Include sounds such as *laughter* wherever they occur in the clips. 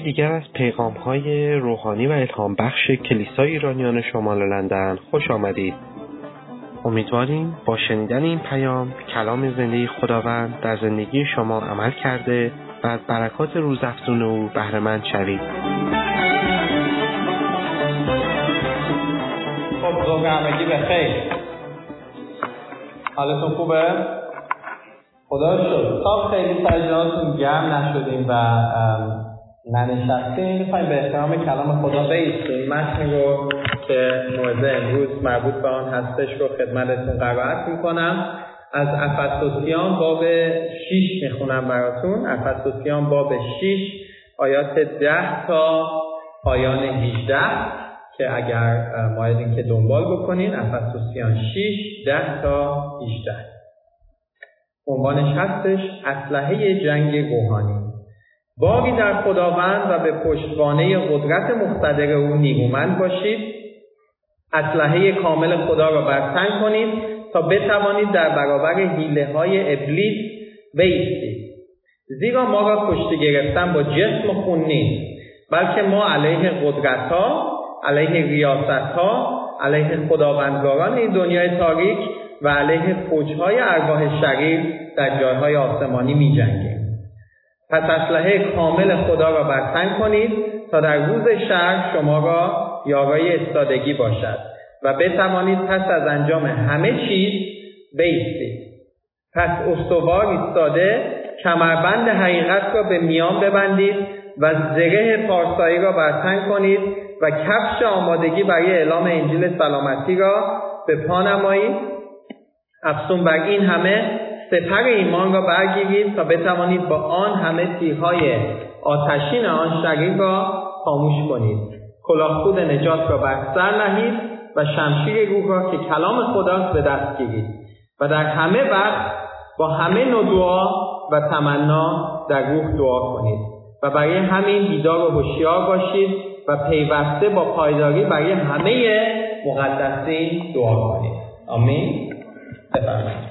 یکی دیگر از پیغام های روحانی و الهام بخش کلیسای ایرانیان شمال لندن خوش آمدید. امیدواریم با شنیدن این پیام کلام زندگی خداوند در زندگی شما عمل کرده و از برکات روزافزون او بهرهمند شوید. خب ظهر همگی بخیر. حالتون خوبه؟ خدا شد تا خیلی سر جاتون گرم نشدیم و ننشستیم می‌خوایم به احترام کلام خدا بیستیم. متنی رو که موعظه امروز مربوط به آن هستش رو خدمتتون قرائت می‌کنم. از افسوسیان باب 6 می‌خونم براتون. افسوسیان باب 6 آیات 10 تا پایان 18 که اگر مایلین که دنبال بکنین افسوسیان 6 10 تا 18 عنوانش هستش اسلحه جنگ روحانی باری در خداوند و به پشتوانه قدرت مقتدر او نیرومند باشید اسلحه کامل خدا را برتن کنید تا بتوانید در برابر حیله های ابلیس بیستید زیرا ما را کشته گرفتن با جسم و خون نیست بلکه ما علیه قدرت ها علیه ریاست ها علیه خداوندگاران این دنیای تاریک و علیه فوجهای ارواح شریر در جایهای آسمانی می جنگیم. پس اسلحه کامل خدا را برتن کنید تا در روز شهر شما را یارای استادگی باشد و بتوانید پس از انجام همه چیز بیستید. پس استوار ایستاده کمربند حقیقت را به میان ببندید و زره پارسایی را برتن کنید و کفش آمادگی برای اعلام انجیل سلامتی را به پا نمایید. افسون بر این همه سپر ایمان را برگیرید تا بتوانید با آن همه تیرهای آتشین آن شریر را خاموش کنید. کلاهخود نجات را بر سر نهید و شمشیر روح را که کلام خداست به دست گیرید. و در همه وقت با همه نوع دعا و تمنا در روح دعا کنید. و برای همین بیدار و هوشیار باشید و پیوسته با پایداری برای همه مقدسین دعا کنید. آمین. بفرمایید.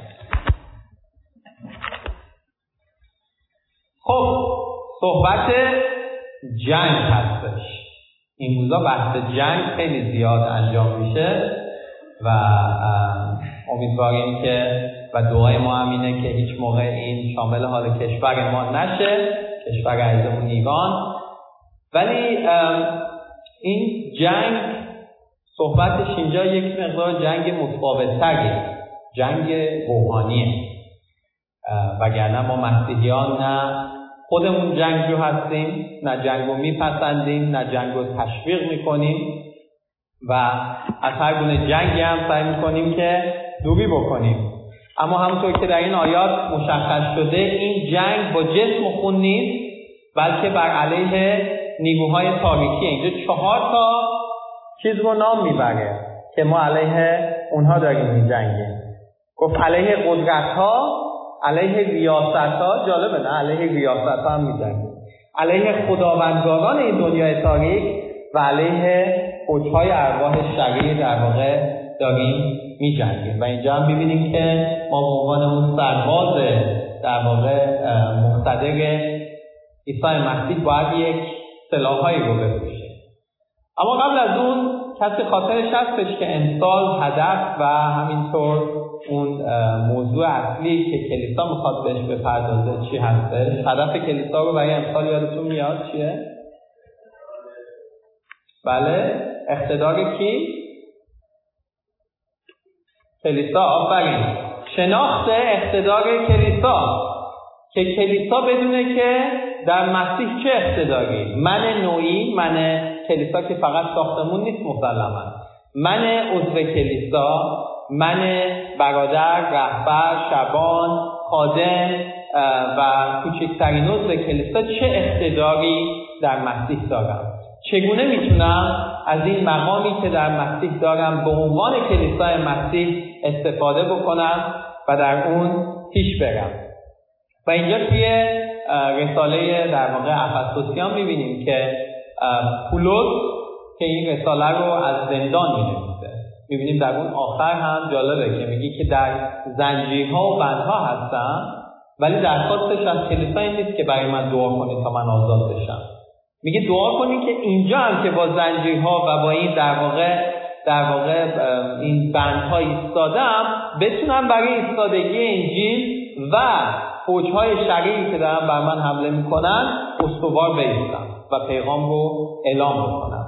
خب صحبت جنگ هستش. این روزا بحث جنگ خیلی زیاد انجام میشه و امیدواریم که و دعای ما همینه که هیچ موقع این شامل حال کشور ما نشه کشور عزیزمون ایران ولی این جنگ صحبتش اینجا یک مقدار جنگ متفاوتتریه جنگ روحانیه. وگرنه ما مسیحیان نه خودمون جنگجو هستیم نه جنگ رو میپسندیم نه جنگ رو تشویق می‌کنیم و از هر گونه جنگی هم سعی می‌کنیم که دوری بکنیم. اما همونطور که در این آیات مشخص شده این جنگ با جسم و خون نیست بلکه بر علیه نیروهای تاریکی اینجا چهار تا چیز رو نام می‌بره که ما علیه اونها داریم میجنگیم گفت علیه قدرت ها علیه ریاست ها جالبه نه؟ علیه ریاست ها هم میجنگیم علیه خداوندگاران این دنیای تاریک و علیه فوجهای ارواح شریر در واقع داریم میجنگیم. و اینجا هم می‌بینیم که ما به عنوان اون سرباز در واقع مقتدر عیسی مسیح باید یک سلاحهایی رو بپوشیم اما قبل از اون کسی خاطرش هستش که امسال هدف و همینطور اون موضوع اصلی که کلیسا می‌خواد بهش بپردازه چی هستش؟ هدف کلیسا رو برای امسال یادتون میاد چیه؟ بله. اقتدار کی؟ کلیسا. آفرین. شناخت اقتدار کلیسا. که کلیسا بدونه که در مسیح چه اقتداری؟ من نوعی من کلیسا که فقط ساختمون نیست مسلما. من عضو کلیسا. من برادر رهبر شبان خادم و کوچکترین عضو کلیسا چه اقتداری در مسیح دارم؟ چگونه می‌تونم از این مقامی که در مسیح دارم به عنوان کلیسای مسیح استفاده بکنم و در اون پیش برم؟ و اینجا توی رساله در واقع افسوسیان می‌بینیم که پولس که این رساله رو از زندان می‌نویسه می‌بینیم در اون آخر هم جالبه که میگی که در زنجیرها و بندها هستم ولی درخواستش از کلیسا این نیست که برای من دعا کنید تا من آزاد بشم. میگه دعا کنید که اینجا هم که با زنجیرها و با این در واقع در واقع این بندها ایستادم بتونم برای ایستادگی انجیل و فوجهای شرعی که دارن بر من حمله می‌کنن استوار بیستم و پیغام رو اعلام بکنم.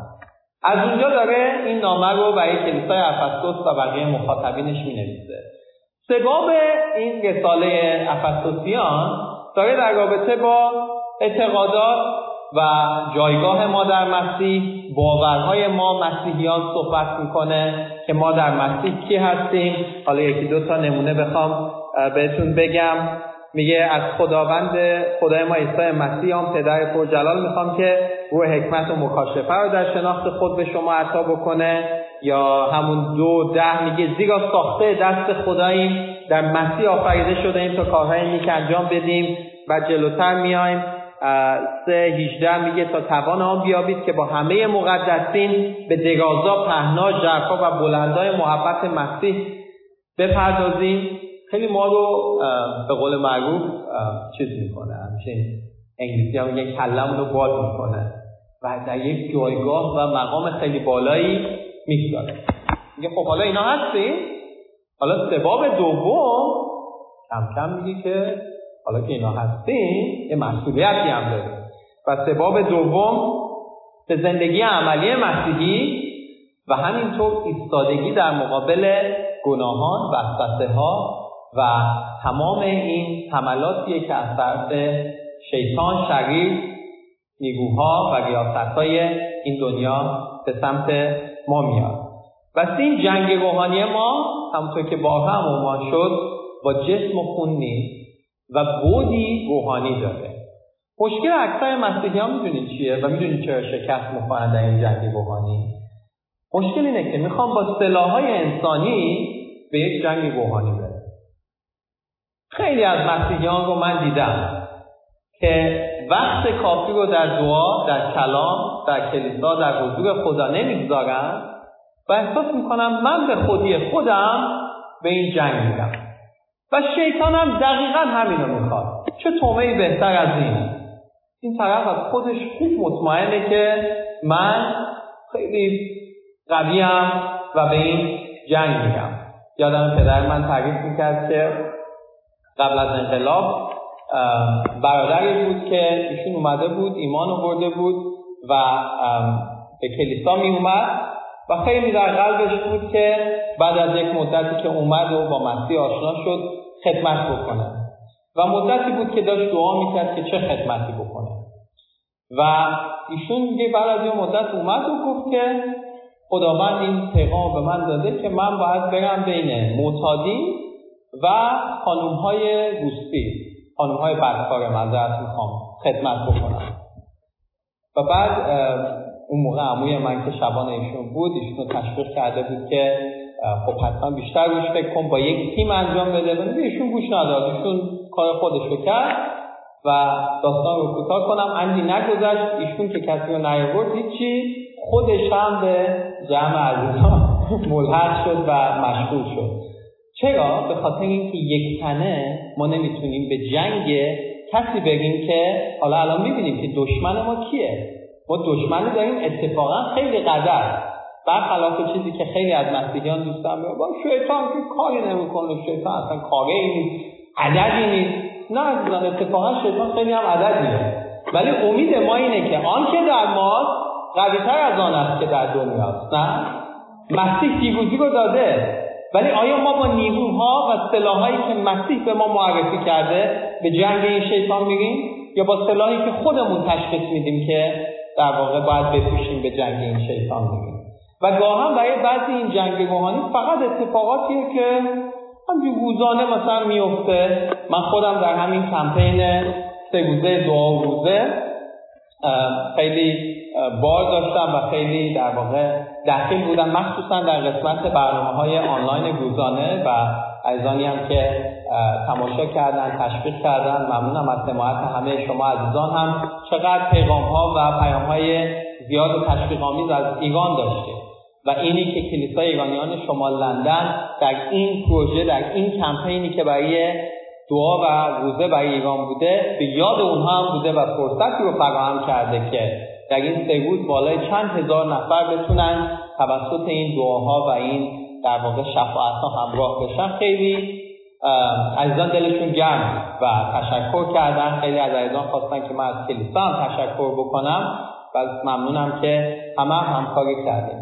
از اونجا داره این نامه رو برای کلیسای افسوس و بقیه مخاطبینش می‌نویسه. سباب این رساله افسوسیان داره در رابطه با اعتقادات و جایگاه ما در مسیح باورهای ما مسیحیان صحبت می‌کنه که ما در مسیح کی هستیم. حالا یکی دو تا نمونه بخوام بهتون بگم. میگه از خداوند خدای ما عیسی مسیح هم پدر پرجلال می‌خوام که روح حکمت و مکاشفه رو در شناخت خود به شما عطا بکنه. یا همون دو ده میگه زیرا ساخته دست خداییم در مسیح آفریده شده این تا کارهای نیک انجام بدیم. و جلوتر میایم سه هیجده میگه تا توان آن بیابید که با همه مقدسین به دگازا پهنا جرفا و بلندای محبت مسیح بپردازیم. خیلی ما رو به قول معروف چیز می‌کنه. همچین انگلیسی هم میگه کلم رو باد می‌کنه و در یک جایگاه و مقام خیلی بالایی می‌گذاره. میگه خب حالا اینا هستی حالا سباب دوم کم کم میگه که حالا که اینا هستیم یه مسئولیتی هم داریم. و سباب دوم به زندگی عملی مسیحی و همینطور ایستادگی در مقابل گناهان و ها و تمام این حملاتیه که از طرف شیطان شریر نیروها و ریاستهای این دنیا به سمت ما میاد. و این جنگ روحانی ما همونطور که بارها هم عنوان شد با جسم و خون نیست و بودی روحانی داره. مشکل اکثر مسیحیان می‌دونید چیه و می‌دونید چرا شکست می‌خورن در این جنگ روحانی؟ مشکل اینه که می‌خوام با سلاحهای انسانی به یک جنگ روحانی خیلی از مسیحیان رو من دیدم که وقت کافی رو در دعا در کلام در کلیسا در حضور خدا نمی‌گذارن و احساس می‌کنم من به خودی خودم به این جنگ میدم و شیطان هم دقیقا همینو می‌خواد. چه تومه بهتر از این؟ این طرف از خودش خوب مطمئنه که من خیلی قویم و به این جنگ میگم یادم پدر من تعریف می‌کرد که قبل از انقلاب برادری بود که ایشون اومده بود ایمان آورده بود و به کلیسا می اومد و خیلی در قلبش بود که بعد از یک مدتی که اومد و با مسیح آشنا شد خدمت بکنه. و مدتی بود که داشت دعا می‌کرد که چه خدمتی بکنه. و ایشون یه بعد از یه مدت اومد و گفت که خداوند این پیغام به من داده که من باید برم بین معتادین و خانوم های روستی خانوم های بدکار مذارت می‌خوام خدمت بکنم. و بعد اون موقع عموی من که شبان ایشون بود ایشون تشویق کرده بود که خب حتما بیشتر روش فکر کن با یک تیم انجام بده. و ایشون گوش نداد. ایشون کار خودش رو کرد و داستان رو کوتاه کنم. اندی نگذشت. ایشون که کسی رو نیاورد هیچی. خودش هم به جمع عزیزان *laughs* ملحق شد و مشغول شد. چرا؟ به خاطر اینکه یک تنه ما نمی‌تونیم به جنگ کسی بگیم که حالا الان می‌بینیم که دشمن ما کیه؟ ما دشمن داریم اتفاقا خیلی قدر برخلاف چیزی که خیلی از مسیحیان دوستان با شیطان که کاری نمی‌کنه شیطان اصلا کاری نیست عددی نیست. نه عزیزان اتفاقا شیطان خیلی هم عددیه. ولی امید ما اینه که آن که در ما قویتر از آن است که در دنیاست نه؟ مسیح پیروزی رو داده. ولی آیا ما با نیروها و سلاحهایی که مسیح به ما معرفی کرده به جنگ این شیطان میریم؟ یا با سلاحی که خودمون تشخیص میدیم که در واقع باید بپوشیم به جنگ این شیطان میریم؟ و گاهن برای بعضی این جنگ روحانی فقط اتفاقاتیه که همجور روزانه مثلا میفته من خودم در همین کمپین سه روزه دعا روزه خیلی بار داشتم و خیلی در واقع دخیل بودم. مخصوصا در قسمت برنامه های آنلاین روزانه و عزیزانی هم که تماشا کردن تشویق کردن. ممنونم از حمایت همه شما عزیزان هم. چقدر پیغام ها و پیام های زیاد و تشویق آمیز از ایران داشته و اینی که کلیسای ایرانیان شمال لندن در این پروژه در این کمپینی که برای دعا و روزه برای ایران بوده به یاد اونها هم بوده و فرصتی رو فراهم کرده که در این سه روز بالای چند هزار نفر بتونن توسط این دعاها و این در واقع شفاعت ها همراه بشن. خیلی عزیزان دلشون گرم و تشکر کردن. خیلی از عزیزان خواستن که من از کلیسا هم تشکر بکنم و ممنونم که همه هم همکاری کردیم.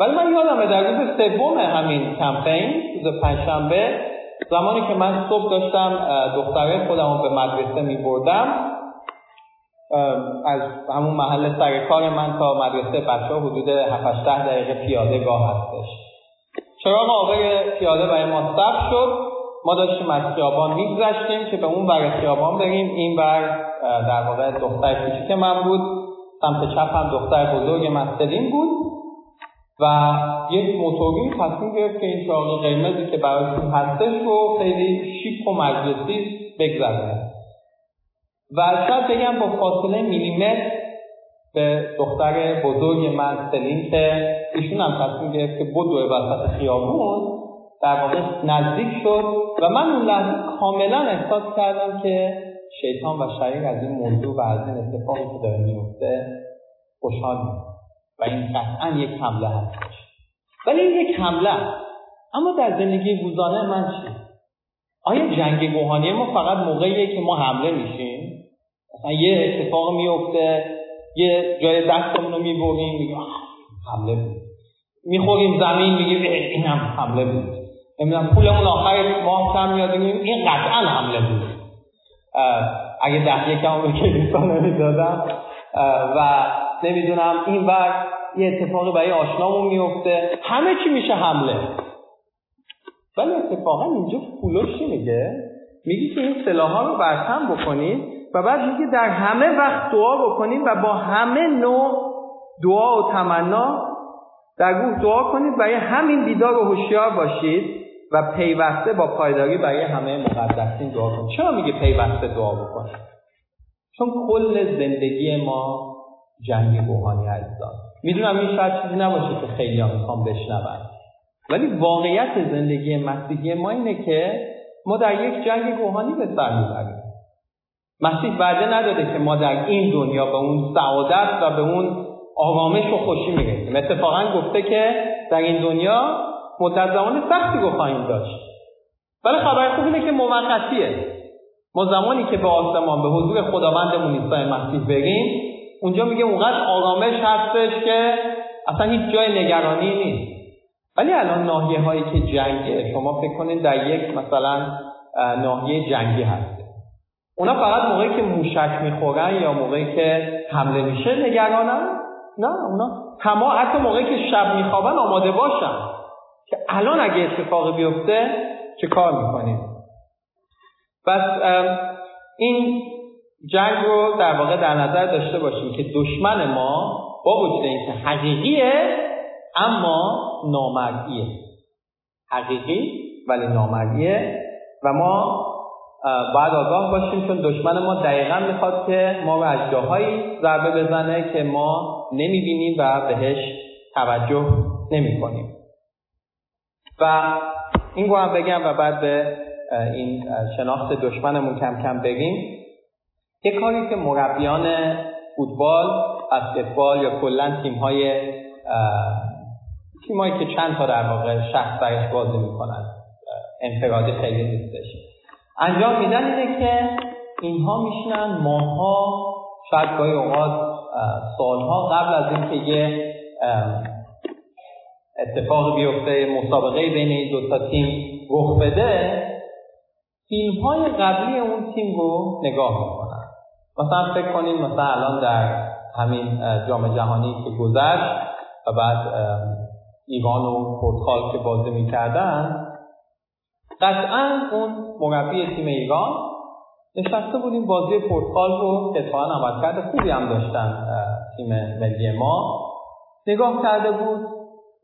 ولی من یادمه در روز سوم همین کمپین روز پنجشنبه زمانی که من صبح داشتم دختره خودم به مدرسه می بردم از همون محل سر کار من تا مدرسه بچه حدود 7 دقیقه پیاده گاه هستش. چراغ آقای پیاده برای ما ثبت شد. ما داشتیم از خیابان میگذشتیم که به اون بر خیابان بریم. این بر در واقع دختر کوچیک من بود. سمت چپ هم دختر بزرگ مسترین بود. و یک موتوری تصمیم گرفت که این چراغ قرمزی که برایشون هستش رو خیلی شیک و مجلسی بگذرونه و شاید بگم با فاصله میلیمتر به دختر بزرگ من سلین که ایشون هم تصمیم گرفت که بدوه وسط خیابون در واقع نزدیک شد و من اون لحظه کاملا احساس کردم که شیطان و شریک از این موضوع و از این اتفاقی که داره میفته خوشحال و این قطعا یک حمله هستش ولی این یک حمله اما در زندگی روزانه من چی؟ آیا جنگ گوهانی ما فقط موقعیه که ما حمله میشیم؟ مثلا یه اتفاق میفته یه جای دستمون رو می‌بریم میگیم حمله بود. می‌خوریم زمین میگیم هم حمله بود. نمی‌دونم پولمون آخر ماه کم میاد این قطعا حمله بود. اگه ده یکم به کلیسا نمی‌دادم و نمی‌دونم. این وقت یه اتفاقی برای آشنامون میفته همه چی میشه حمله. ولی اتفاقا اینجا پولوش چی میگه؟ میگی که این سلاح ها رو برتم بکنید و بعد میگه در همه وقت دعا بکنید و با همه نوع دعا و تمنا در گروه دعا کنید برای همین بیدار و هوشیار باشید و پیوسته با پایداری برای همه مقدسین دعا کن چرا میگه پیوسته دعا بکن چون کل زندگی ما جنگ روحانی عزیزان. می‌دونم این شاید چیزی نباشه که خیلی ها می‌خوام بشنون. ولی واقعیت زندگی مسیحی ما اینه که ما در یک جنگ روحانی به سر می‌بریم. مسیح وعده نداده که ما در این دنیا به اون سعادت و به اون آرامش و خوشی می‌رسیم. اتفاقا گفته که در این دنیا مدت زمان سختی رو خواهیم داشت. ولی خبر خوب اینه که موقتیه. ما زمانی که به آسمان به حضور خداوندمون عیسی مسیح بریم اونجا میگه اونقدر آرامش هستش که اصلا هیچ جای نگرانی نیست. ولی الان ناحیه هایی که جنگه شما فکر کنید در یک مثلا ناحیه جنگی هست اونا فقط موقعی که موشک می‌خورن یا موقعی که حمله میشه نگرانن؟ نه اونا تمام حتی موقعی که شب میخوابن آماده باشن. که الان اگه اتفاق بیفته چه کار می‌کنیم پس این جنگ رو در واقع در نظر داشته باشیم که دشمن ما با وجود اینکه حقیقیه اما نامرئیه. حقیقی ولی نامرئیه و ما باید آگاه باشیم چون دشمن ما دقیقا می‌خواد که ما رو از جاهایی ضربه بزنه که ما نمی‌بینیم و بهش توجه نمی‌کنیم. و این رو هم بگم و بعد به این شناخت دشمنمون کم کم بگیم. یه کاری که مربیان فوتبال، بسکتبال یا کلا تیم های تیمایی که چند تا در واقع شخص برش بازی می‌کنن انفرادی خیلی نیستش. انجام میدن اینه که اینها میشنن ماها شاید گاهی اوقات سالها قبل از اینکه یه اتفاق بیفته مسابقه بین این دو تا تیم رخ بده فیلم های قبلی اون تیم رو نگاه مثلا فکر کنیم مثلا الان در همین جام جهانی که گذشت و بعد ایران و پرتغال که بازی می‌کردن قطعا اون مربی تیم ایران نشسته بودیم بازی پرتغال رو اتفاقا کرده خوبی هم داشتن تیم ملی ما. نگاه کرده بود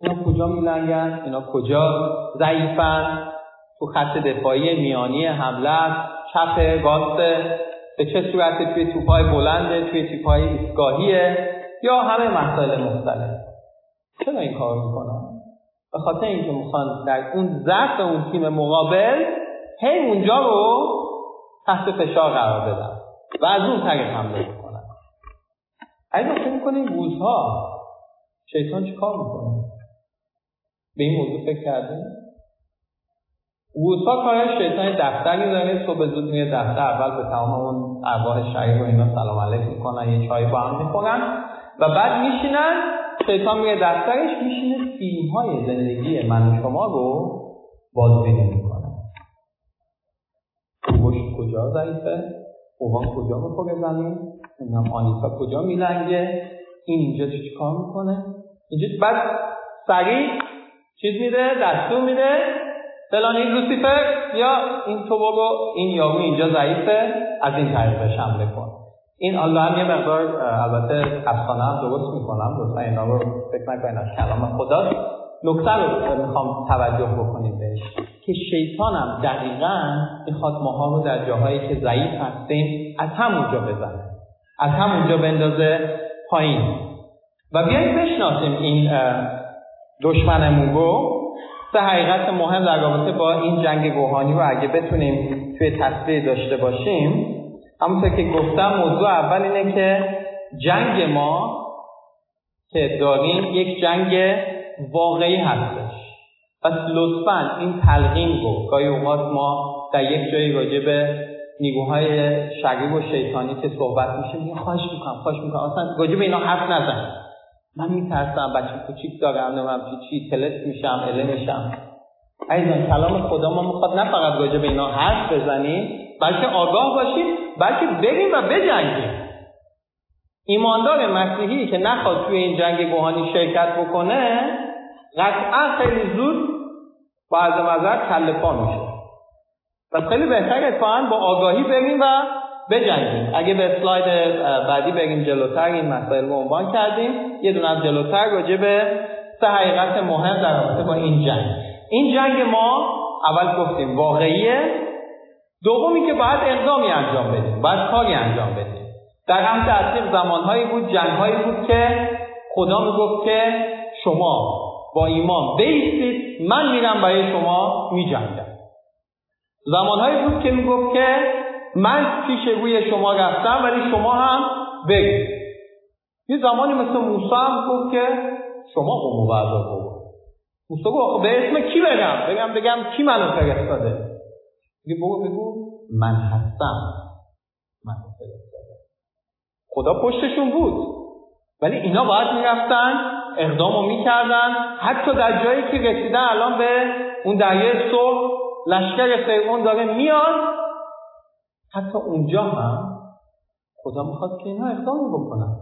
اینا کجا میلنگن؟ اینا کجا ضعیفن؟ تو خط دفاعی میانی حمله چپ گاست به چه صورت توی توپای بلنده توی توپای ایستگاهیه یا همه مسائل مختلف؟ چرا این کار می‌کنن؟ به خاطر اینکه می‌خوان در اون ضعف اون تیم مقابل هی اونجا رو تحت فشار قرار بدن و از اون طریق حمله می‌کنن. اگه فکر می‌کنید روزها شیطان چی کار می‌کنه؟ به این موضوع فکر کردیم روزها کار شیطان دفتر می‌زنه صبح زود میره دفتر اول به تمام اون ارواح شریف و اینا سلام علیک می‌کنن یه چای با هم می‌خورن و بعد میشینن شیطان میره دفترش میشینه فیلم های زندگی من و شما رو بازبینی می‌کنه. گوشت کجا ضعیفه؟ اوبان کجا می‌خوره زمین؟ نمی‌دونم آنیتا کجا میلنگه؟ این اینجا چی کار می‌کنه؟ اینجا بعد سریع چیز میده دستور میده فلانی لوسیفر یا این تو برو این یارو اینجا ضعیفه از این طریق حمله کن. این الله هم یه مقدار البته افسانه هم درست می‌کنم لطفا اینا رو فکر نکنین از کلام خدا نکته رو می‌خوام توجه بکنیم بهش که شیطان هم دقیقا می‌خواد ماها رو در جاهایی که ضعیف هستیم از همونجا بزنه. از همونجا بندازه پایین. و بیایید بشناسیم این دشمنمون رو. سه حقیقت مهم در رابطه با این جنگ روحانی رو اگه بتونیم توی تصویر داشته باشیم همونطور که گفتم موضوع اول اینه که جنگ ما که داریم یک جنگ واقعی هستش. پس لطفا این تلقین رو گاهی اوقات ما در یک جایی راجع به نیروهای شریب و شیطانی که صحبت میشه میگه خواهش می‌کنم خواهش می‌کنم. اصلا راجع به اینا حرف نزن من میترسم بچه کوچیک دارم نمیم چی چی تلت میشم اله میشم. عزیزان کلام خدا ما می‌خواد نه فقط راجع به اینا حرف بزنیم بلکه آگاه باشیم بلکه بریم و بجنگیم. ایماندار مسیحی که نخواد توی این جنگ گوهانی شرکت بکنه قطعا خیلی زود با از نظر کله میشه. و خیلی بهتر اتفاقا با آگاهی بریم و بجنگیم. اگه به اسلاید بعدی بریم جلوتر این مسائل رو عنوان کردیم یه دونه از جلوتر راجع به سه حقیقت مهم در رابطه با این جنگ. این جنگ ما اول گفتیم واقعیه. دومی که باید اقدامی انجام بدیم باید کاری انجام بدیم. در هم تاثیر زمانهایی بود جنگهایی بود که خدا می‌گفت که شما با ایمان بیستید من میرم برای شما میجنگم. زمانهایی بود که می‌گفت که من پیش روی شما رفتم ولی شما هم بگید یه زمانی مثل موسی هم گفت که شما قوم و بود موسی گفت به اسم کی بگم؟ بگم بگم کی منو فرستاده؟ میگه بگو بگو من هستم. من فرستاده. خدا پشتشون بود. ولی اینا باید می‌رفتن اقدام رو می‌کردن. حتی در جایی که رسیدن الان به اون دریای صبح لشکر فرعون داره میاد حتی اونجا هم خدا می‌خواد که اینها اقدام بکنن.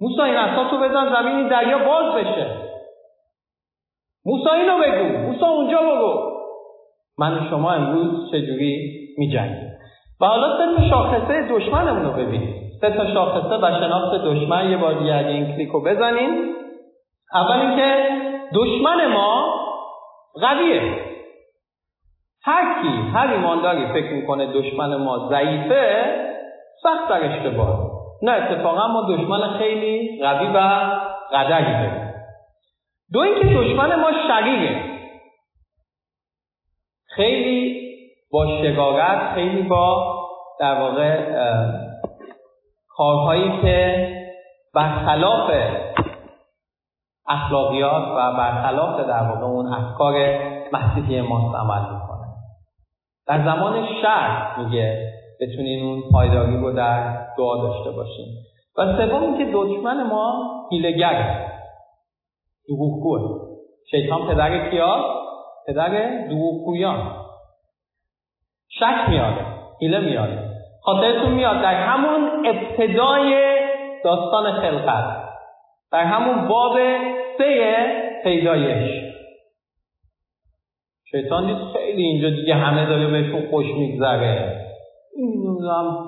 موسی این رو بزن زمین این دریا باز بشه. موسی اینو بگو. موسی اونجا بگو. من شما امروز چجوری میجنگیم؟ و حالا سه تا شاخصه دشمنمون رو ببینید سه تا شاخصه و شناخت دشمن یه بار دیگه این کلیک رو بزنین. اول اینکه دشمن ما قویه. هر کی هر ایمانداری فکر می‌کنه دشمن ما ضعیفه سخت در اشتباه. نه اتفاقا ما دشمن خیلی قوی و قدری داریم. دو اینکه دشمن ما شریره خیلی با شگارت خیلی با در واقع کارهایی که برخلاف اخلاقیات و برخلاف در واقع اون افکار مسیحی ما عمل می‌کنه در زمان شر میگه بتونین اون پایداری رو در دعا داشته باشین. و سوم اینکه دشمن ما هیلگره دروغگوه. شیطان پدر کیاست پدر دروغگویان. شک میاره هیله میاره. خاطرتون میاد در همون ابتدای داستان خلقت در همون باب سه پیدایش. شیطان دید خیلی اینجا دیگه همه داره بهشون خوش میگذره. نمی‌دونم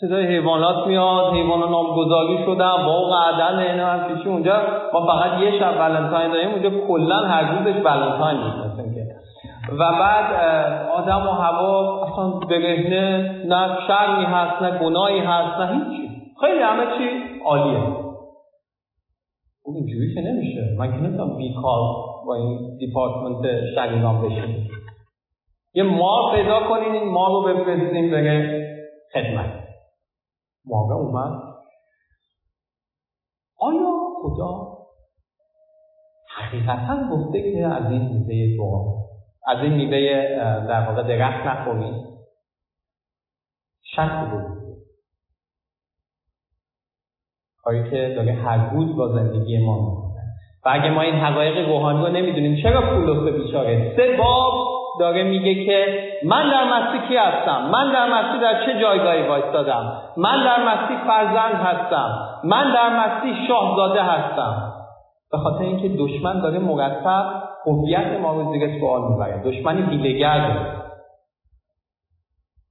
صدای حیوانات میاد حیوان نامگذاری شدن باغ عدن اینه هم پیشی اونجا. ما فقط یه شب ولنتاین داریم اونجا کلا هر روزش ولنتاین نیست و بعد آدم و هوا اصلا برهنه نه شرمی هست نه گناهی هست نه هیچی. خیلی همه چی عالیه. اون اینجوری که نمیشه. من که نمی‌تونم بیکار با این دیپارتمنت شریران بشیم یه مار پیدا کنین این مار رو بفرستیم بره خدمت. ماهه اومد. آیا خدا حقیقتا گفته که از این میوه دعا از این میوه در واقع درخت نخورید شک بود کاری که داره هر روز با زندگی ما می‌کنه. و اگه ما این حقایق روحانی رو نمی‌دونیم چرا پولس بیچاره؟ سه باب داره میگه که من در مسیح کی هستم؟ من در مسیح در چه جایگاهی وایستادم؟ من در مسیح فرزند هستم. من در مسیح شاهزاده هستم. به خاطر اینکه دشمن داره مرتب هویت ما رو زیر سوال می‌بره. دشمن هیلگر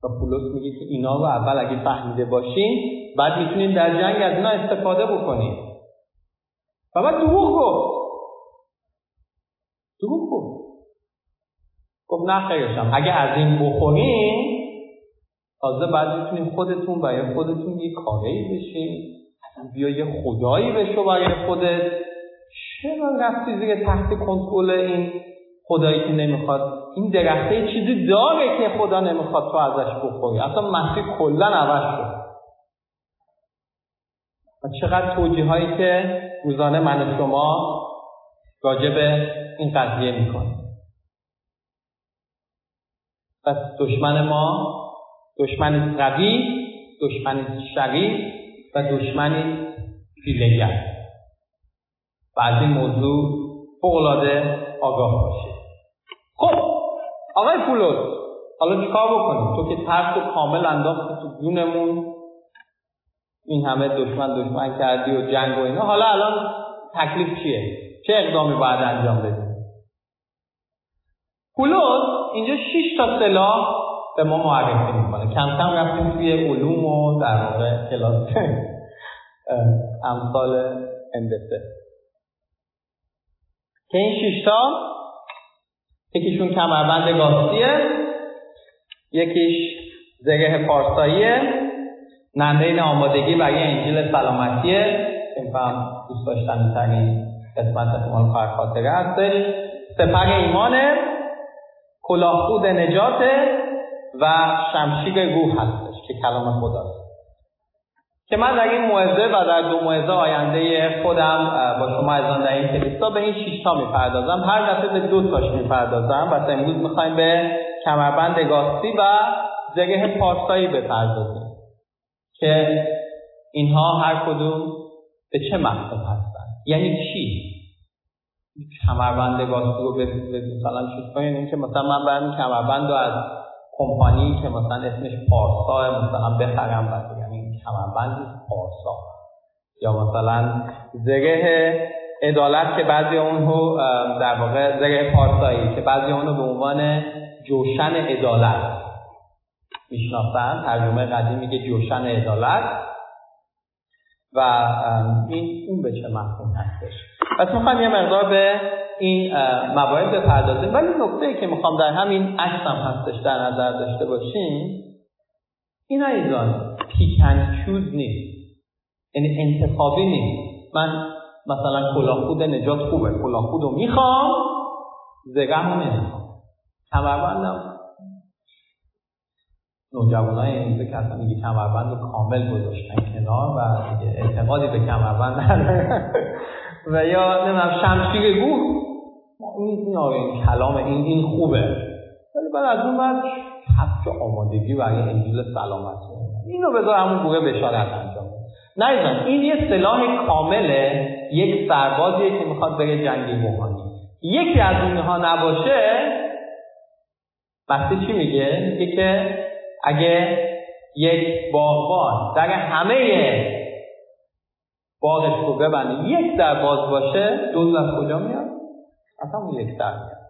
و پولس میگه که اینا رو اول اگه فهمیده باشین بعد می‌تونین در جنگ از اینا استفاده بکنین و بعد دروغ گفت. دروغ گفت. گفت نه خیرشم اگه از این بخورین تازه بعد می‌تونین خودتون برای خودتون یه کاری بشین. اصلا بیا یه خدایی بشو برای خودت. چرا رفتی زیر تحت کنترل این خدایی که نمی‌خواد؟ این درخته چیزی داره که خدا نمی‌خواد تو ازش بخوری. اصلا مسیح کلا عوض شد. و چقدر توجیه هایی که روزانه من و شما راجع این قضیه می‌کنه پس دشمن ما دشمن قوی دشمن شریف و دشمنی فیلگر و از این موضوع فوقلاده آگاه باشید خب آقای پولوس حالا چیکار بکنیم؟ تو که ترس و کامل انداختی تو جونمون این همه دشمن دشمن کردی و جنگ و اینا. حالا الان تکلیف چیه؟ چه اقدامی باید انجام بدیم؟ پولوس اینجا 6 تا سلاح به ما معرفی می‌کنه. کم کم رفتیم توی علوم و در واقع کلاس امثال هندسه. که این شیشتا یکیشون کمربند گاستیه یکیش زره پارساییه. ننده آمادگی برای انجیل سلامتیه که میفهم دوست داشتن ترین قسمت مال خاطره هستش. سپر ایمانه کلاهخود نجاته و شمشیر روح هستش که کلام خداست که من در این موعظه و در دو موعظه آینده خودم با شما از در این کلیسا به این شش تا می‌پردازم. هر دفعه به دو تاش می‌پردازم و امروز می‌خوایم به کمربند گاستی و زره پارسایی بپردازیم. که اینها هر کدوم به چه مقصد هستن؟ یعنی چی؟ کمربند گاستی رو به مثلا چیز کنیم که مثلا من برم کمربند رو از کمپانی که مثلا اسمش پارسا مثلا بخرم و یعنی کمربند پارسا. یا مثلا زره عدالت که بعضی اونو در واقع زره پارسایی که بعضی اونو به عنوان جوشن عدالت می‌شناسن ترجمه قدیم میگه جوشن عدالت و این اون به چه مفهوم هستش. پس می‌خوایم یه مقدار به این مواعظ بپردازیم. ولی نکته که می‌خوام در همین عکس هم هستش در نظر داشته باشیم این ایزان پیکن چوز نیست. یعنی انتخابی نیست. من مثلا کلاهخود نجات خوبه کلاهخود رو می‌خوام زگم نمی‌خوام. کمربندم نوجوان های امروزه که اصلا میگه کمربند رو کامل گذاشتن کنار و اعتمادی به کمربند و یا نمی‌دونم شمشیر گوه این این کلام این این خوبه. ولی بعد از اون بعد کفش آمادگی برای انجیل سلامت اینو بذار همون گوه بشارت انجام نه این یه سلاح کامله یک سربازیه که می‌خواد بره جنگی روحانی یکی از اینها نباشه وقتی چی میگه؟ میگه که اگه یک باغبان در همه باغش رو ببنده یک در باز باشه دوز از کجا میاد؟ اصلا اون یک در میاد.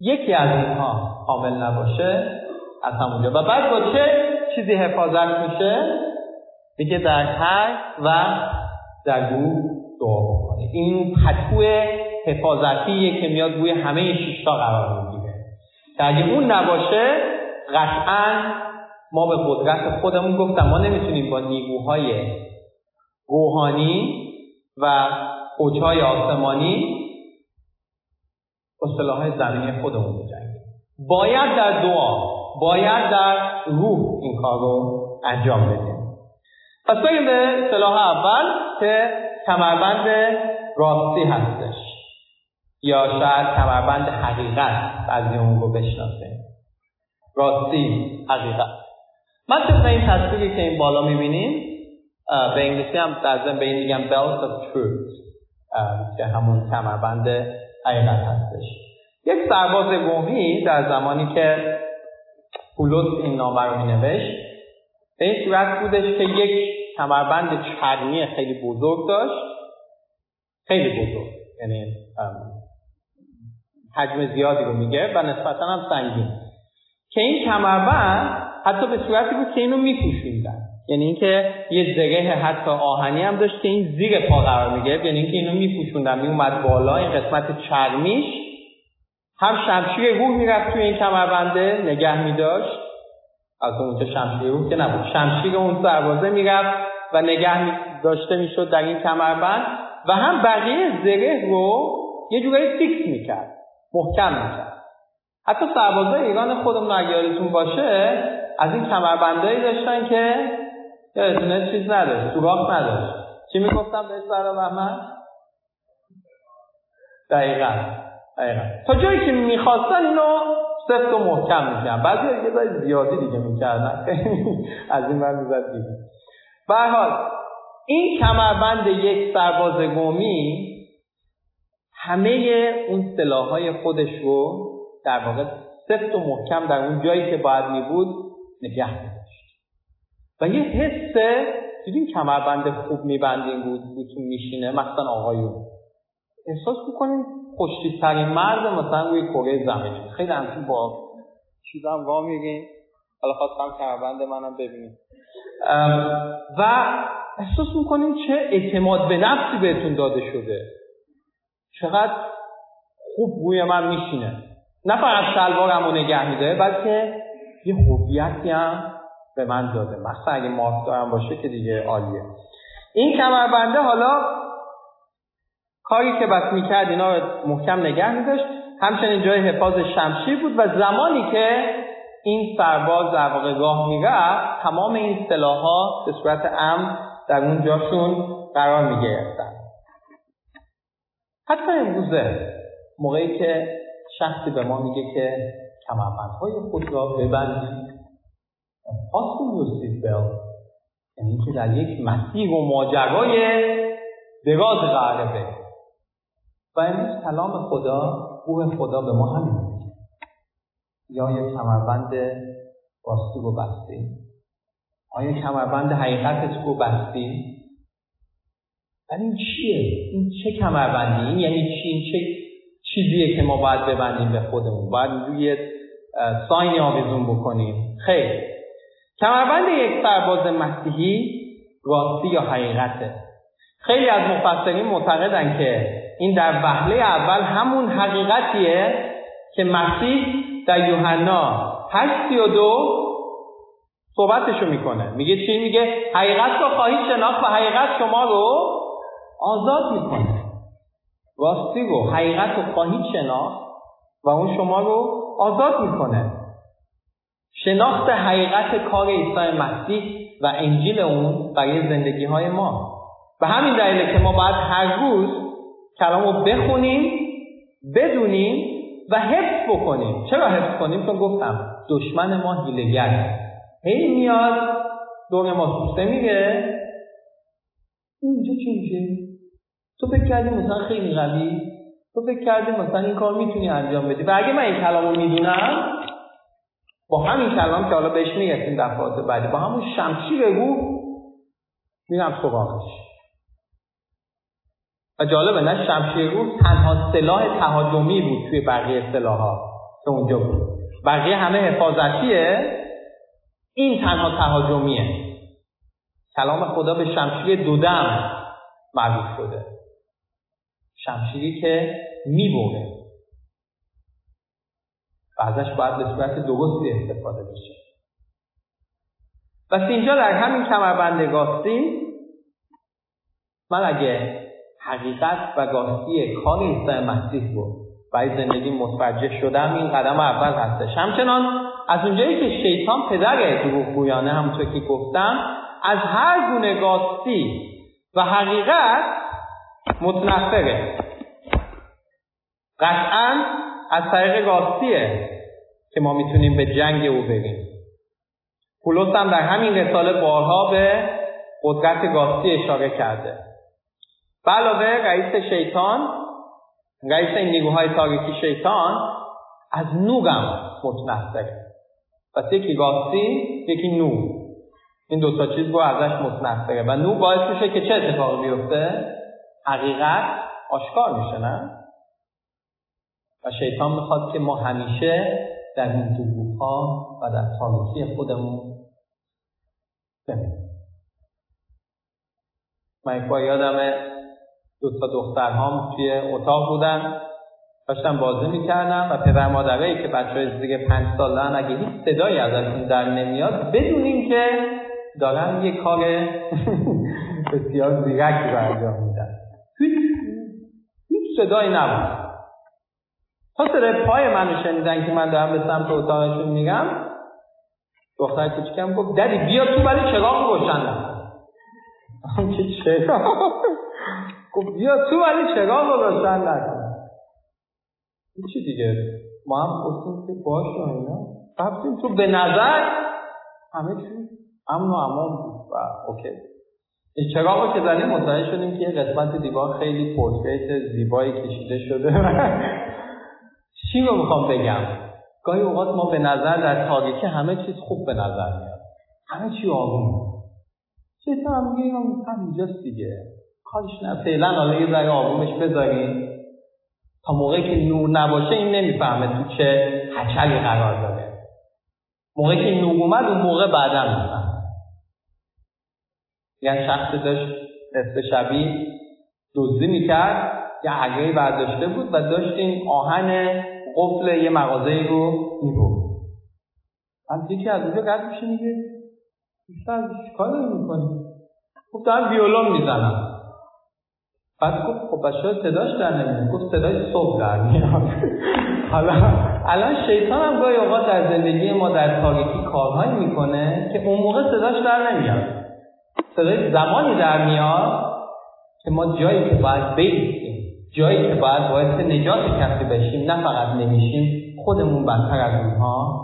یکی از اینها کامل نباشه از همونجا و بعد با چه چیزی حفاظت میشه؟ دیگه در هر و در گروه دعا بکنید این پتو حفاظتیه که میاد روی همه شیشتا قرار می‌گیره. که اگه اون نباشه قطعا ما به قدرت خودمون گفتم. ما نمی‌تونیم با نیروهای روحانی و اوجهای آسمانی با سلاح زمینی خودمون بجنگیم باید در دعا باید در روح این کار رو انجام بدیم. پس بریم به اول که کمربند راستی هستش. یا شاید کمربند حقیقت بعضی اون رو بشناسه راستی. حقیقت من طبق این تصویری که این بالا می‌بینیم به انگلیسی هم در ضمن به این میگم belt of truth. که همون کمربند حقیقت هستش. یک سرباز رومی در زمانی که پولس این نامه رو مینوشت به این صورت بودش که یک کمربند چرمی خیلی بزرگ داشت. خیلی بزرگ یعنی حجم زیادی رو میگه و نسبتا هم سنگین. که این کمربند حتی به صورتی بود که اینو میپوشوندن. یعنی اینکه یه زره حتی آهنی هم داشت که این زیر پا قرار می‌گرفت. یعنی اینکه اینو میپوشوندن. میومد بالا این قسمت چرمیش. هم شمشیر روح می‌رفت توی این کمربنده. نگه میداشت. از اونجا شمشیر روح که نبود. شمشیر اون سربازه می‌رفت و نگه داشته می‌شد در این کمربند. و هم بقیه زره رو یه جورایی فیکس می‌کرد. محکم می‌کرد. حتی سربازای ایران خودمون اگه یادتون باشه از این کمربندهایی داشتن که یادتونه چیز نداشت سوراخ نداشت. چی می‌گفتم به سر محمد دقیقا دقیقا. تا جایی که می‌خواستن اینو سفت و محکم می‌کردن. بعضی یه دای زیادی دیگه می‌کردن. *laughs* از این من می‌زد دیگه حال این کمربند یک سرباز قومی همه اون سلاحهای خودش رو در واقع سفت و محکم در اون جایی که باید می بود نگه داشت و یه حس دیدین کمربند خوب میبندین بود بوتون میشینه مثلا آقایون احساس می‌کنین خوشتی ترین مرد مثلا روی کره زمینی خیلی همچین با چیزم وا میگین. حالا خواستم کمربند منم ببینید و احساس می‌کنین چه اعتماد به نفسی بهتون داده شده. چقدر خوب روی من میشینه. نه فقط شلوارم رو نگه میده بلکه یه هویتی هم به من داده. مثلا اگه ماسک دارم باشه که دیگه عالیه. این کمربنده حالا کاری که بس می‌کرد اینا رو محکم نگه میداشت. همچنین جای حفاظ شمشیر بود و زمانی که این سرباز در واقع راه می‌رفت تمام این سلاحها به صورت امن در اون جاشون قرار می‌گرفتن. حتی امروزه موقعی که شخصی به ما میگه که کمربندهای خود را ببندید. پاسون یوسید بل یعنی اینکه در یک مسیر و ماجرای دراز قراره به و امروز کلام خدا روح خدا به ما همین میگه. یا یک کمربند راستی رو بستی. آیا کمربند حقیقتت رو بستی. ولی این چیه؟ این چه کمربندی؟ این یعنی چی؟ این چه چیزیه که ما باید ببندیم به خودمون. باید روی ساینی آویزون بکنیم. خیر. کمربند یک سرباز مسیحی راستی یا حقیقته. خیلی از مفسرین معتقدن که این در وهله اول همون حقیقتیه که مسیح در یوحنا 8:32 صحبتشو می‌کنه. میگه چی؟ میگه حقیقت رو خواهید شناخت و حقیقت شما رو آزاد می‌کنه. راستی رو حقیقت رو خواهید شناخت و اون شما رو آزاد می‌کنه. شناخت حقیقت کار عیسی مسیح و انجیل اون برای زندگی های ما. و همین دلیله که ما باید هر روز کلام رو بخونیم بدونیم و حفظ بکنیم. چرا حفظ کنیم؟ چون گفتم دشمن ما هیلگر هی میاد دور ما سوسته میگه. اینجا چی میشه؟ تو فکر کردی مثلا خیلی قوی؟ تو فکر کردی مثلا این کار می‌تونی انجام بدی؟ و اگه من این کلام رو می‌دونم با همین کلام که حالا بهش می‌رسیم دفعات بعدی با همون شمشیر روح میرم سراغش. و جالبه نه شمشیر روح تنها سلاح تهاجمی بود توی بقیه سلاحها که اونجا بود. بقیه همه حفاظتیه. این تنها تهاجمیه. کلام خدا به شمشیر دودم معروف شده. شمشیری که می‌بره و ازش باید به صورت درستی استفاده بشه. و اینجا در همین کمربند گاستی من اگه حقیقت و گاستی کار عیسی مسیح رو برای زندگی متوجه شدم این قدم اول هستش. همچنان از اونجایی که شیطان پدر دروغگویانه همونطور که گفتم از هر گونه گاستی و حقیقت متنفره. قطعا از طریق گاستیه که ما می‌تونیم به جنگ او بریم. پولس هم در همین رساله بارها به قدرت گاستی اشاره کرده. علاوه رئیس شیطان رئیس این نیروهای تاریکی شیطان از نورم متنفره. پس یکی گاستی یکی نور این دو تا چیز رو ازش متنفره. و نور باعث میشه که چه اتفاقی بیفته؟ حقیقت آشکار میشه نه؟ و شیطان می‌خواد که ما همیشه در این دروغ ها و در تاریکی خودمون بمینیم من یک یادم دو تا دخترهام توی اتاق بودن داشتم بازی می‌کردم و پدر مادرایی که بچه های زیر پنج سالن اگه هیچ صدایی ازشون در نمیاد بدونین که دارن یه کار *laughs* بسیار زیرکی رو انجام صدایی نبود. تا صدای پای منو شنیدن که من دارم به سمت اتاقشون میگم دختر کوچیکم گفت ددی بیا تو ولی چراغ روشن نکن که *laughs* چرا گفت بیا تو ولی چراغ روشن نکن. چی دیگه؟ ما هم گفتیم که باشه اینا. رفتیم تو به نظر همه چی امن و امان بود. و OK چراغ که زدیم متوجه شدیم که قسمت دیوار خیلی portrait زیبایی کشیده شده. *laughs* چی رو می‌خوام بگم؟ گاهی اوقات ما به نظر در تاریکی همه چیز خوب به نظر میاد. همه چی آروم. چه هم میگه همینجاست دیگه. کارش نه. فعلا حالا یه ذره آرومش بذاریم. تا موقعی که نور نباشه این نمی‌فهمه تو چه هچلی قرار داره. موقعی که نور اومد اون موقع بعدا یعنی شخص داشت نصف شبی دزدی می‌کرد یه عگهی برداشته بود و داشت این آهن قفل یه مغازه رو می‌برد. از یکی از اونجا قد میشه میگه بیشتر چیکار داری می‌کنی؟ گفت دارم ویولون می‌زنم. بعد گفت خب بچه صداش در نمیاد؟ گفت صدای صبح در میاد. *laughs* حالا الان شیطان هم گاهی اوقات در زندگی ما در تاریکی کارهایی می‌کنه که اون موقع صداش در نمیاد. صدای زمانی در میاد که ما جایی که باید بیستیم جایی که باید باعث نجات کسی بشیم نه فقط نمیشیم خودمون بدتر از اونها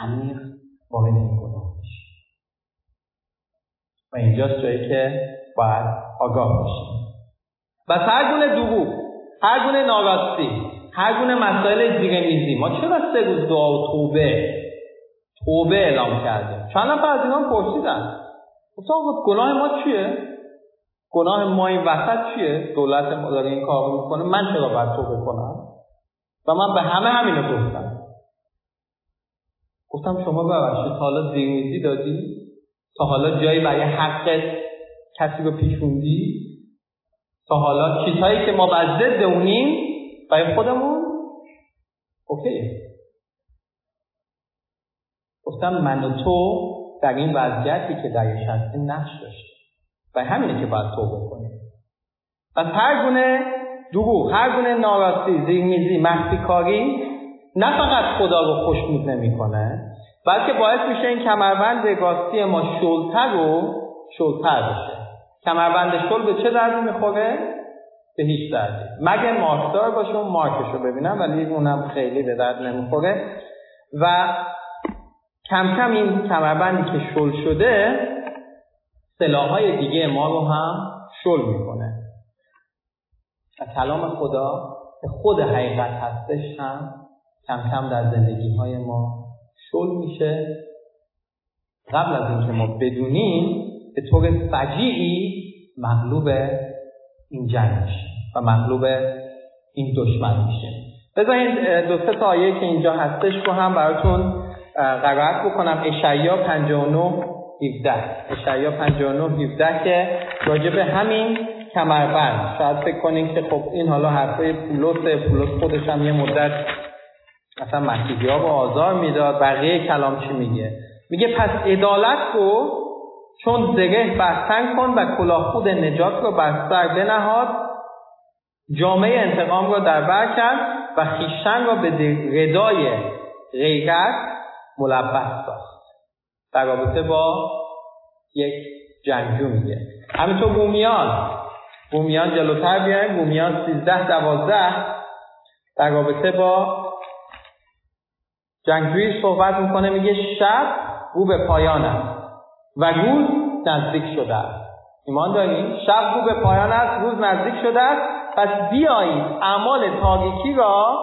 عمیق وارد این گناه و اینجاست جایی که باید آگاه بشیم و هر گونه دروغ هر گونه ناراستی هر گونه مسائل میزی. ما چرا سه روز دعا و توبه توبه اعلام کردیم؟ چند نفر از پرسیدن. گفتم گناه ما چیه؟ گناه ما این وسط چیه؟ دولت ما داره این کار می‌کنه. من چرا باید توبه کنم و من به همه همینو گفتم. گفتم شما ببخشید حالا زیرمیزی دادی؟ تا حالا جایی برای حقت کسی رو پیشوندی؟ تا حالا چیزهایی که ما بر ضد اونیم برای خودمون؟ اوکی. گفتم من و تو در این وضعیتی که درش هستیم نقش داشتیم و همینه که باید توبه کنیم و هر گونه دروغ هر گونه ناراستی زیرمیزی مخفی کاری نه فقط خدا رو خوشنود نمی‌کنه بلکه باعث میشه این کمربند گاستی ما شلتر و شلتر بشه. کمربند شل به چه دردی می‌خوره؟ به هیچ دردی. مگه مارکدار باشه اون مارکش رو ببینم ولی اونم خیلی به درد نمی‌خوره. و کم کم این کمربندی که شل شده سلاحهای دیگه ما رو هم شل می‌کنه. و کلام خدا که خود حقیقت هستش هم کم کم در زندگی های ما شل میشه. قبل از اینکه ما بدونیم به طور فجیعی مغلوب این جنگ و مغلوب این دشمن میشه. بذارین دو سه تا آیه که اینجا هستش رو هم براتون قرائت بکنم. اشعیا 59 17 اشعیا 59 17 که راجع به همین کمربند. شاید فکر کنین که خب این حالا حرفای پولس پولس خودش هم یه مدت مثلا مسیحی ها آزار می‌داد. بقیه کلام چی میگه؟ میگه پس عدالت رو چون زگه بستن کن و کلاه خود نجات رو بر سر بنهاد جامعه انتقام را در بر کرد و خیشتن را به ردای غیرت ملبس ساخت در رابطه با یک جنگجو میگه. همینطور رومیان بومیان. جلوتر بیایم بومیان سیزده دوازده. در رابطه با جنگجویی صحبت می‌کنه میگه شب او به پایان است و روز نزدیک شده است. ایمان داریم شب او به پایان است روز نزدیک شده است. پس بیایید اعمال تاریکی را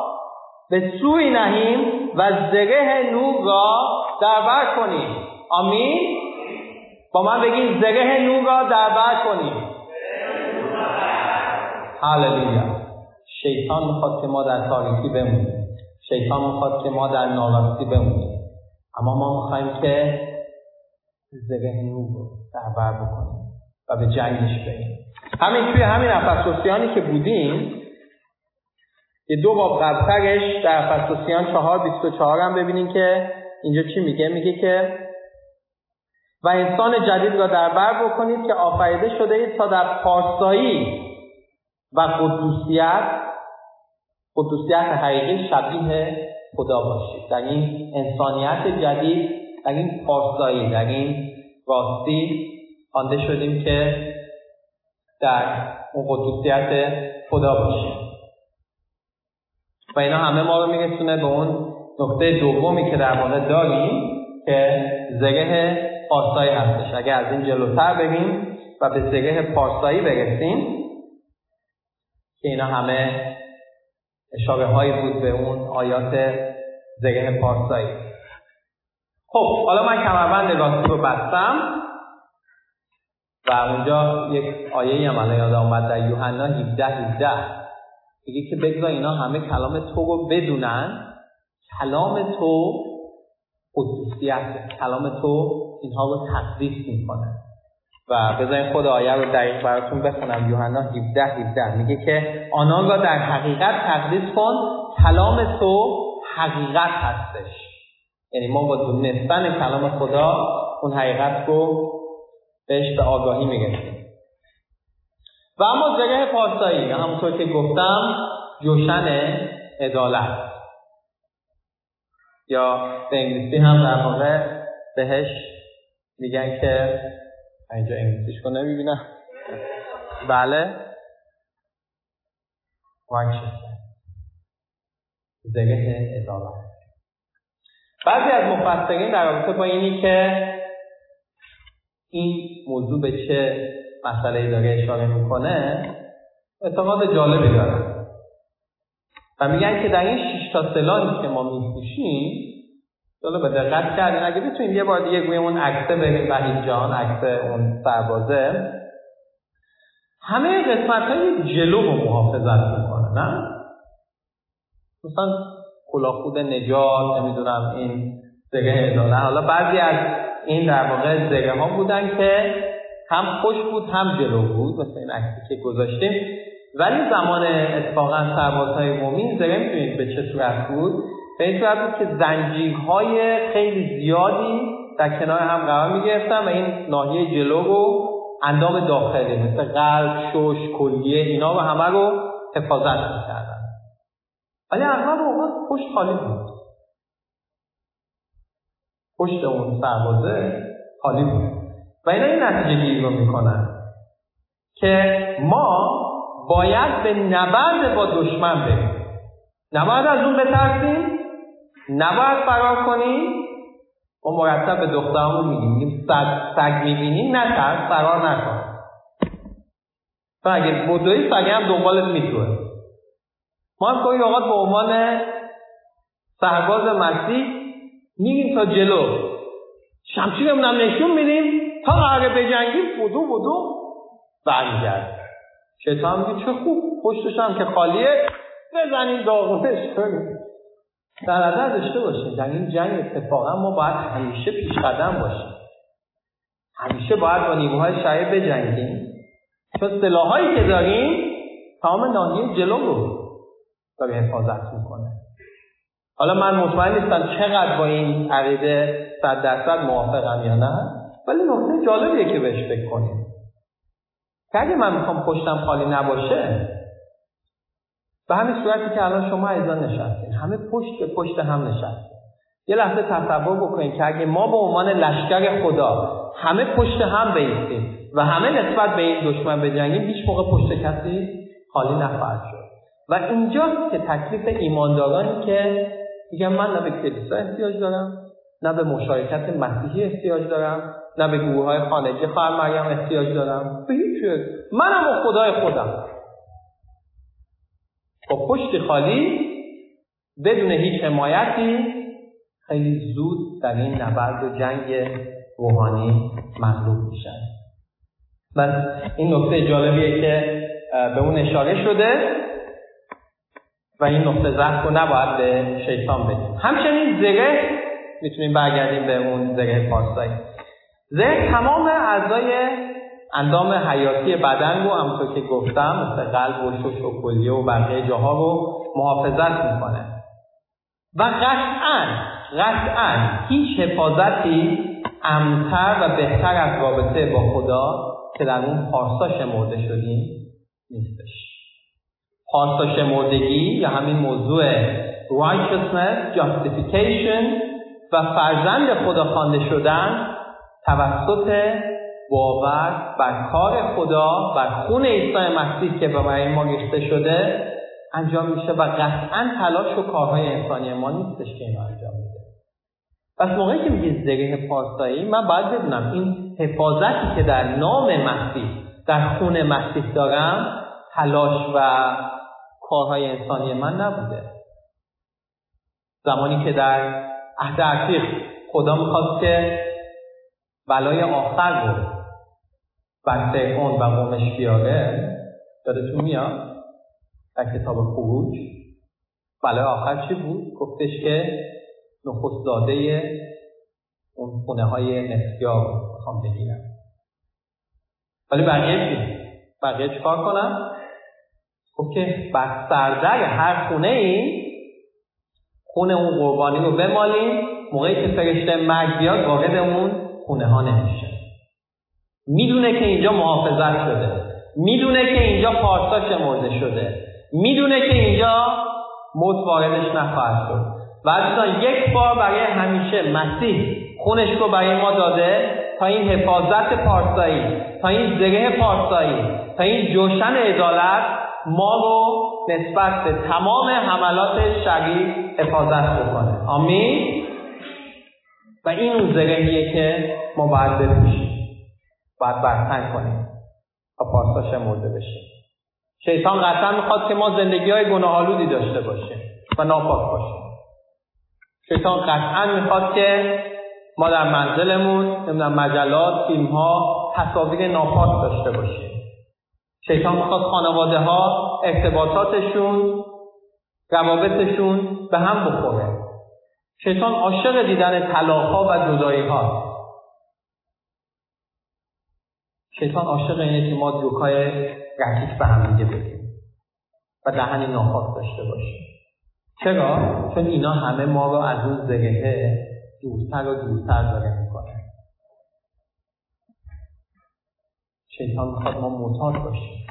به سوی نهیم و زره نور را در کنیم. آمین؟ با من بگید زره نور را در کنیم. هللویا. شیطان می‌خواد که ما در تاریکی بمونیم. شیطان می‌خواد که ما در ناراستی بمونیم. اما ما می‌خوایم که زره نور رو در بر بکنیم و به جنگش بریم. همین توی همین افسوسیانی که بودیم یه دو باب قبلترش در افسوسیان چهار بیست و چهار هم ببینیم که اینجا چی میگه؟ میگه که و انسان جدید را در بر بکنید که آفریده شده اید تا در پارسایی و قدوسیت قدوسیت حقیقی شبیه خدا باشید. در این انسانیت جدید در این پارسایی در این راستی خوانده شدیم که در اون قدوسیت خدا باشیم. و اینا همه ما رو میرسونه به اون نقطه دومی که در واقع داریم که زره پارسایی هستش. اگر از این جلوتر بریم و به زره پارسایی برسیم که اینا همه اشاره هایی بود به اون آیات زره پارسایی. خب حالا من کمربند راستی رو بستم و اونجا یک آیه هم یاد آمد در یوحنا 17 17 میگه که بگذار اینا همه کلام تو رو بدونن. کلام تو قدوسیت کلام تو اینها رو تقدیس می‌کنه. و بذارین خود آیه رو دقیق براتون بخونم. یوحنا 17 17 میگه که آنان را در حقیقت تقدیس کن. کلام تو حقیقت هستش. یعنی ما با دونستن کلام خدا اون حقیقت رو بهش به آگاهی میگه و اما زره پارسایی همونطور که گفتم جوشن عدالت. یا به انگلیسی هم در واقع بهش میگن که اینجا انگلیسیش رو نمی‌بینم. بله. زره عدالت. بعضی از مفسرین در رابطه با اینی که این موضوع به چه مسئله داره اشاره می‌کنه اعتقاد جالبی دارن و میگن که در این شش تا سلاحی که ما میپوشیم جالب به دقت کردین. اگه بتونید یه بار دیگه گویم اون عکسه بریم وحید جان عکس اون سربازه همه قسمت های جلو رو محافظت می‌کنه نه؟ مثلا کلاخود نجات نمی‌دونم این زره اداره حالا بعضی از این در واقع زره ها بودن که هم خوش بود هم جلو بود مثل این عکسی که گذاشتیم. ولی زمان اتفاقا سربازهای مومین زره می‌تونید به چه صورت بود؟ به این صورت بود که زنجیرهای خیلی زیادی در کنار هم قرار می‌گرفتن و این ناحیه جلو رو اندام داخلی مثل قلب، شش، کلیه اینا رو همه رو حفاظت می‌کردن. ولی اغلب اوقات پشت خالی بود. پشت اون سربازه خالی بود. اینا این نتیجه گیری رو می‌کنن که ما باید به نبرد با دشمن بریم. نباید از اون بترسیم نباید فرار کنیم. ما مرتب به دخترمون میگیم میگیم سگ, سگ می‌بینی نترس فرار نکن. و اگه بدوی سگه هم دنبالت میتوه ما هم کوی اوقات به عنوان سرباز مسیح میریم تا جلو. شمشیرمون هم نشون میدیم. تا قراره بجنگیم بودو بودو برمیگرد شیطان میگه چه خوب پشتش هم که خالیه بزنیم داغونش کنیم در نظر داشته باشیم در این جنگ اتفاقا ما باید همیشه پیش قدم باشیم. همیشه باید با نیروهای شریع بجنگیم. چون سلاحهایی که داریم تمام ناحیه جلو رو داره حفاظت می‌کنه. حالا من مطمئن نیستم چقدر با این عقیده صد درصد موافقم یا نه. ولی نکته جالبیه که بهش فکر کنیم. که اگه من می‌خوام پشتم خالی نباشه به همین صورتی که الان شما ایزا نشستین همه پشت به پشت هم نشستین. یه لحظه تصور بکنید که اگه ما به عنوان لشکر خدا همه پشت هم بیستیم و همه نسبت به این دشمن بجنگیم هیچ موقع پشت کسی خالی نخواهد شد. و اینجاست که تکلیف ایماندارانی که میگن من نه به کلیسا احتیاج دارم نه به مشارکت مسیحی احتیاج دارم نه به گروه های خانگی خواهر مریم احتیاج دارم. به هیچ منم و خدای خودم. با پشت خالی بدون هیچ حمایتی خیلی زود در این نبرد و جنگ روحانی مغلوب میشن. و این نکته جالبیه که به اون اشاره شده و این نقطه ضعف رو نباید به شیطان بدیم. همچنین زره می‌تونیم برگردیم به اون زره پارسایی. زره تمام اعضای اندام حیاتی بدن رو همونطور که گفتم مثل قلب و شش و کلیه و بقیه جاها رو محافظت می‌کنه. و قطعا قطعا هیچ حفاظتی امتر و بهتر از رابطه با خدا که در اون پارسا شمرده شدیم نیستش. پارسا شمردگی یا همین موضوع righteousness, justification و فرزند خدا خوانده شدن توسط باور بر کار خدا بر خون عیسی مسیح که برای ما ریخته شده انجام میشه و قطعا تلاش و کارهای انسانی ما نیستش که اینو انجام میده پس موقعی که میگه زره پارسایی من باید بدونم این حفاظتی که در نام مسیح در خون مسیح دارم تلاش و کارهای انسانی من نبوده. زمانی که در عهد عتیق خدا می‌خواست که بلای آخر رو بر فرعون و قومش بیاره یادتون میاد؟ در کتاب خروج. بلای آخر چی بود؟ گفتش که نخست داده اون خونه های نسیا رو می‌خوام بگیرم ولی بقیه چی؟ بقیه چیکار کنم خب که بر سردر هر خونه ای خونه اون قربانی رو بمالیم موقعی که فرشته مرگ بیاد وارد اون خونه ها نمیشه. می‌دونه که اینجا محافظت شده. می‌دونه که اینجا پارسا شمرده شده. می‌دونه که اینجا موت واردش نخواهد شد. و عزیزان یک بار برای همیشه مسیح خونش رو برای ما داده تا این حفاظت پارسایی تا این زره پارسایی تا این جوشن عدالت ما رو نسبت به تمام حملات شریر حفاظت بکنه. آمین؟ و این اون زرهیه که ما باید بپوشیم. باید برتن کنیم و پارسا شمرده بشیم شیطان قطعا می‌خواد که ما زندگی های گناهالودی داشته باشیم و ناپاک باشیم. شیطان قطعا می‌خواد که ما در منزلمون نمی‌دونم مجلات فیلم ها تصاویر ناپاک داشته باشیم. شیطان می‌خواد خانواده ها ارتباطاتشون روابطشون به هم بخوره. شیطان عاشق دیدن ها و جدایی ها شیطان عاشق اینه که ما دوکای رکیک به هم دیگه بگیم و دهنی ناپاک داشته باشیم. چرا؟ چون اینا همه ما رو از اون زگهه دورتر و دورتر داره می‌کنه. شیطان می‌خواد ما معتاد باشیم.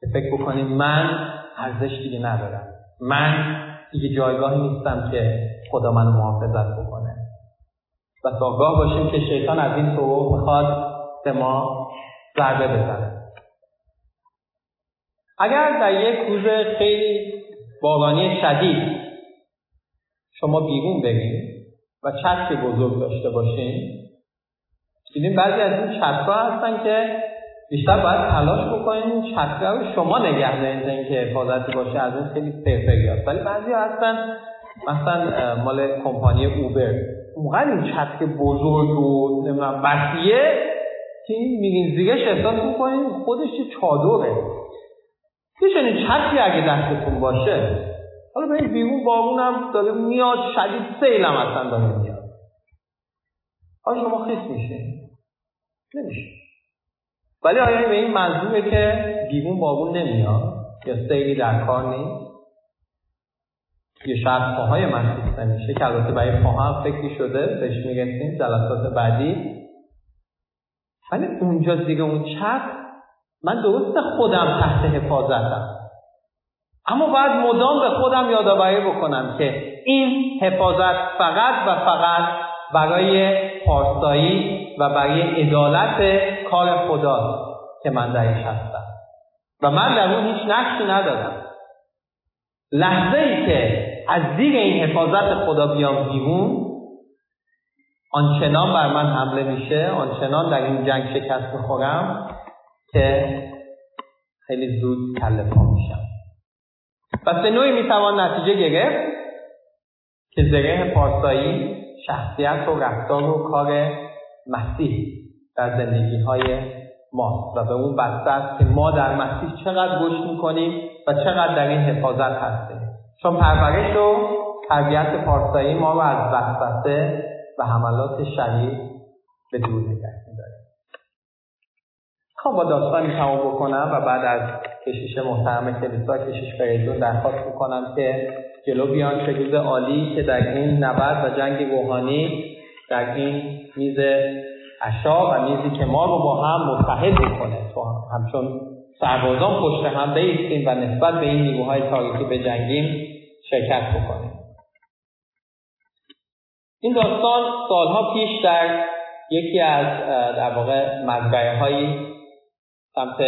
که فکر بکنیم من ارزش دیگه ندارم. من دیگه جایگاهی نیستم که خدا منو محافظت بکنه. و آگاه باشیم که شیطان از این طرق می‌خواد به ما ضربه بزنه. اگر در یک روز خیلی بارانی شدید شما بیرون برید و چتر بزرگ داشته باشین دیدیم بعضی از این چترها هستن که بیشتر باید تلاش بکنین چتره رو شما نگه دارین تا اینکه حفاظتی باشه از این خیلی فرفریات ولی بعضی هستن مثلا مال کمپانی اوبر. اونقدر این چتر بزرگ و نمی‌دونم بسیه که میگین زیرش احساس می‌کنین خودش چادره. یه چنین چتری اگه دستتون باشه. حالا به بیرون بارون هم داره میاد شدید سیل هم اصلا داره میاد. حالا شما خیس میشه نمیشه ولی آیا به این منظوره که بیرون بارون نمیاد؟ یا سیلی در کار نیست؟ یه شاید پاهای مسیح نمیشه که البته برای پاها فکری شده بهش می‌رسیم جلسات بعدی. ولی اونجا دیگه اون چپ من درست خودم تحت حفاظتم. اما باید مدام به خودم یادآوری بکنم که این حفاظت فقط و فقط برای پارسایی و برای عدالت کار خدا که من درش هستم. و من در اون هیچ نقشی ندارم. لحظه ای که از زیر این حفاظت خدا بیام بیرون آنچنان بر من حمله میشه آنچنان در این جنگ شکست می‌خورم که خیلی زود کله میشم. پس به نوعی می‌توان نتیجه گرفت که زره پارسایی شخصیت و رفتار و کار مسیح در زندگی های ماست و به اون بسته است که ما در مسیح چقدر گوش می‌کنیم و چقدر در این حفاظت هستیم. چون پرورش و تربیت پارسایی ما رو از وسوسه و حملات شدید به دور نگه میداریم. خب با داستانی تمام بکنم و بعد از کشیش محترم کلیسا کشیش فریدون درخواست می‌کنم که جلو بیان چه عالی که در این نبرد و جنگ روحانی در این میز عشا و میزی که ما رو با هم متحد می‌کنه. تو همچون سربازان پشت هم بیستیم و نسبت به این نیروهای تاریخی به جنگیم شرکت بکنیم. این داستان سالها پیش در یکی از در واقع مزرعه هایی سمت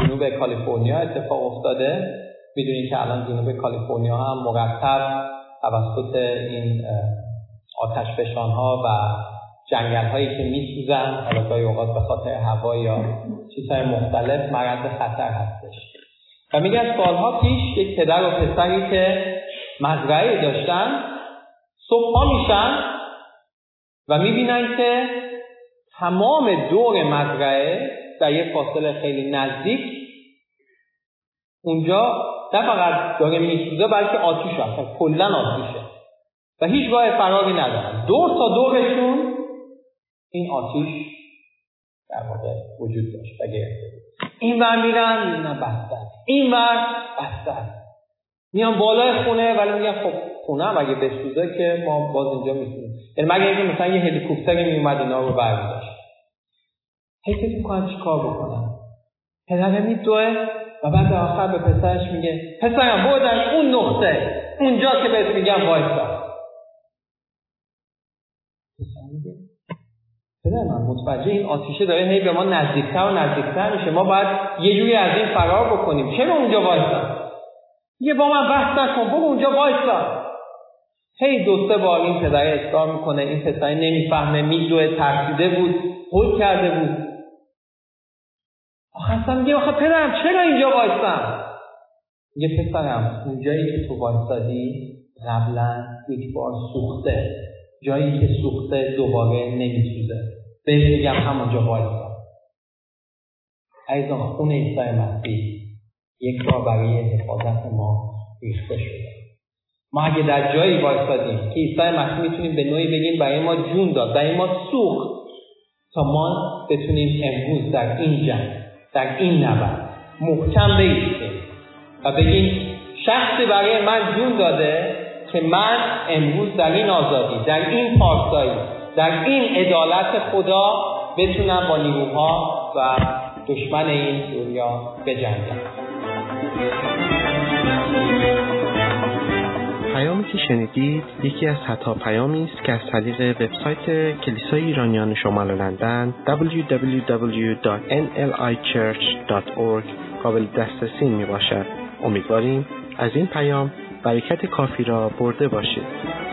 جنوب کالیفرنیا اتفاق افتاده. می‌دونید که الان جنوب کالیفرنیا هم مرتب توسط این آتش ها و جنگل هایی که میسوزن حالا گاهی اوقات به خاطر هوا یا چیزهای مختلف مرد خطر هستش. و میگن سالها پیش یک پدر و پسری که مزرعه داشتن صبح میشن و می‌بینن که تمام دور مزرعه در یک فاصله خیلی نزدیک اونجا نه فقط داره میسوزه بلکه آتیش هست. کلا آتیشه. و هیچ راه فراری ندارن. دور تا دورشون این آتیش در واقع وجود داشت و گرفته این ور میرن نه بسته این ور بسته میان بالای خونه ولی میگن خب خونه هم اگه بسوزه که ما باز اینجا می‌تونیم. یعنی مگه اینکه مثلا یه هلیکوپتری میومد اینا رو برمیداشت. هی فکر می‌کنن چی کار بکنن. پدره میدوه و بعد آخر به پسرش میگه پسرم برو در اون نقطه. اونجا که بهت میگم وایسا. پدر من متوجه این آتیشه داره هی به ما نزدیکتر و نزدیکتر میشه. ما باید یه جوری از این فرار بکنیم. چرا اونجا وایسا؟ یه با من بحث نکن. برو اونجا وایسا. هی دو سه بار این پدر اصرار می‌کنه. این پسر نمی‌فهمه. میدوه ترسیده بود. حل کرده بود. آخر میگه آخه پدرم چرا اینجا وایستم یه پسرم اونجایی که تو وایستادی قبلا یک بار سوخته. جایی که سوخته دوباره نمیسوزه. بهش میگم همونجا وایستا ایزان خون عیسی مسیح یک بار برای حفاظت ما ریخته شده. ما اگه در جایی وایستادیم که عیسی مسیح می‌تونیم به نوعی بگیم برای ما جون داد برای ما سوخت تا ما بتونیم امروز در این جنگ در این نبرد محکم بیستیم و بگیم شخصی برای من جون داده که من امروز در این آزادی در این پارسایی در این عدالت خدا بتونم با نیروها و دشمن این دنیا بجنگم پیامی که شنیدید یکی از حتا پیامی است که از طریق وبسایت کلیسای ایرانیان شمال لندن www.nlichurch.org قابل دسترسی می باشد. امیدواریم از این پیام برکت کافی را برده باشید.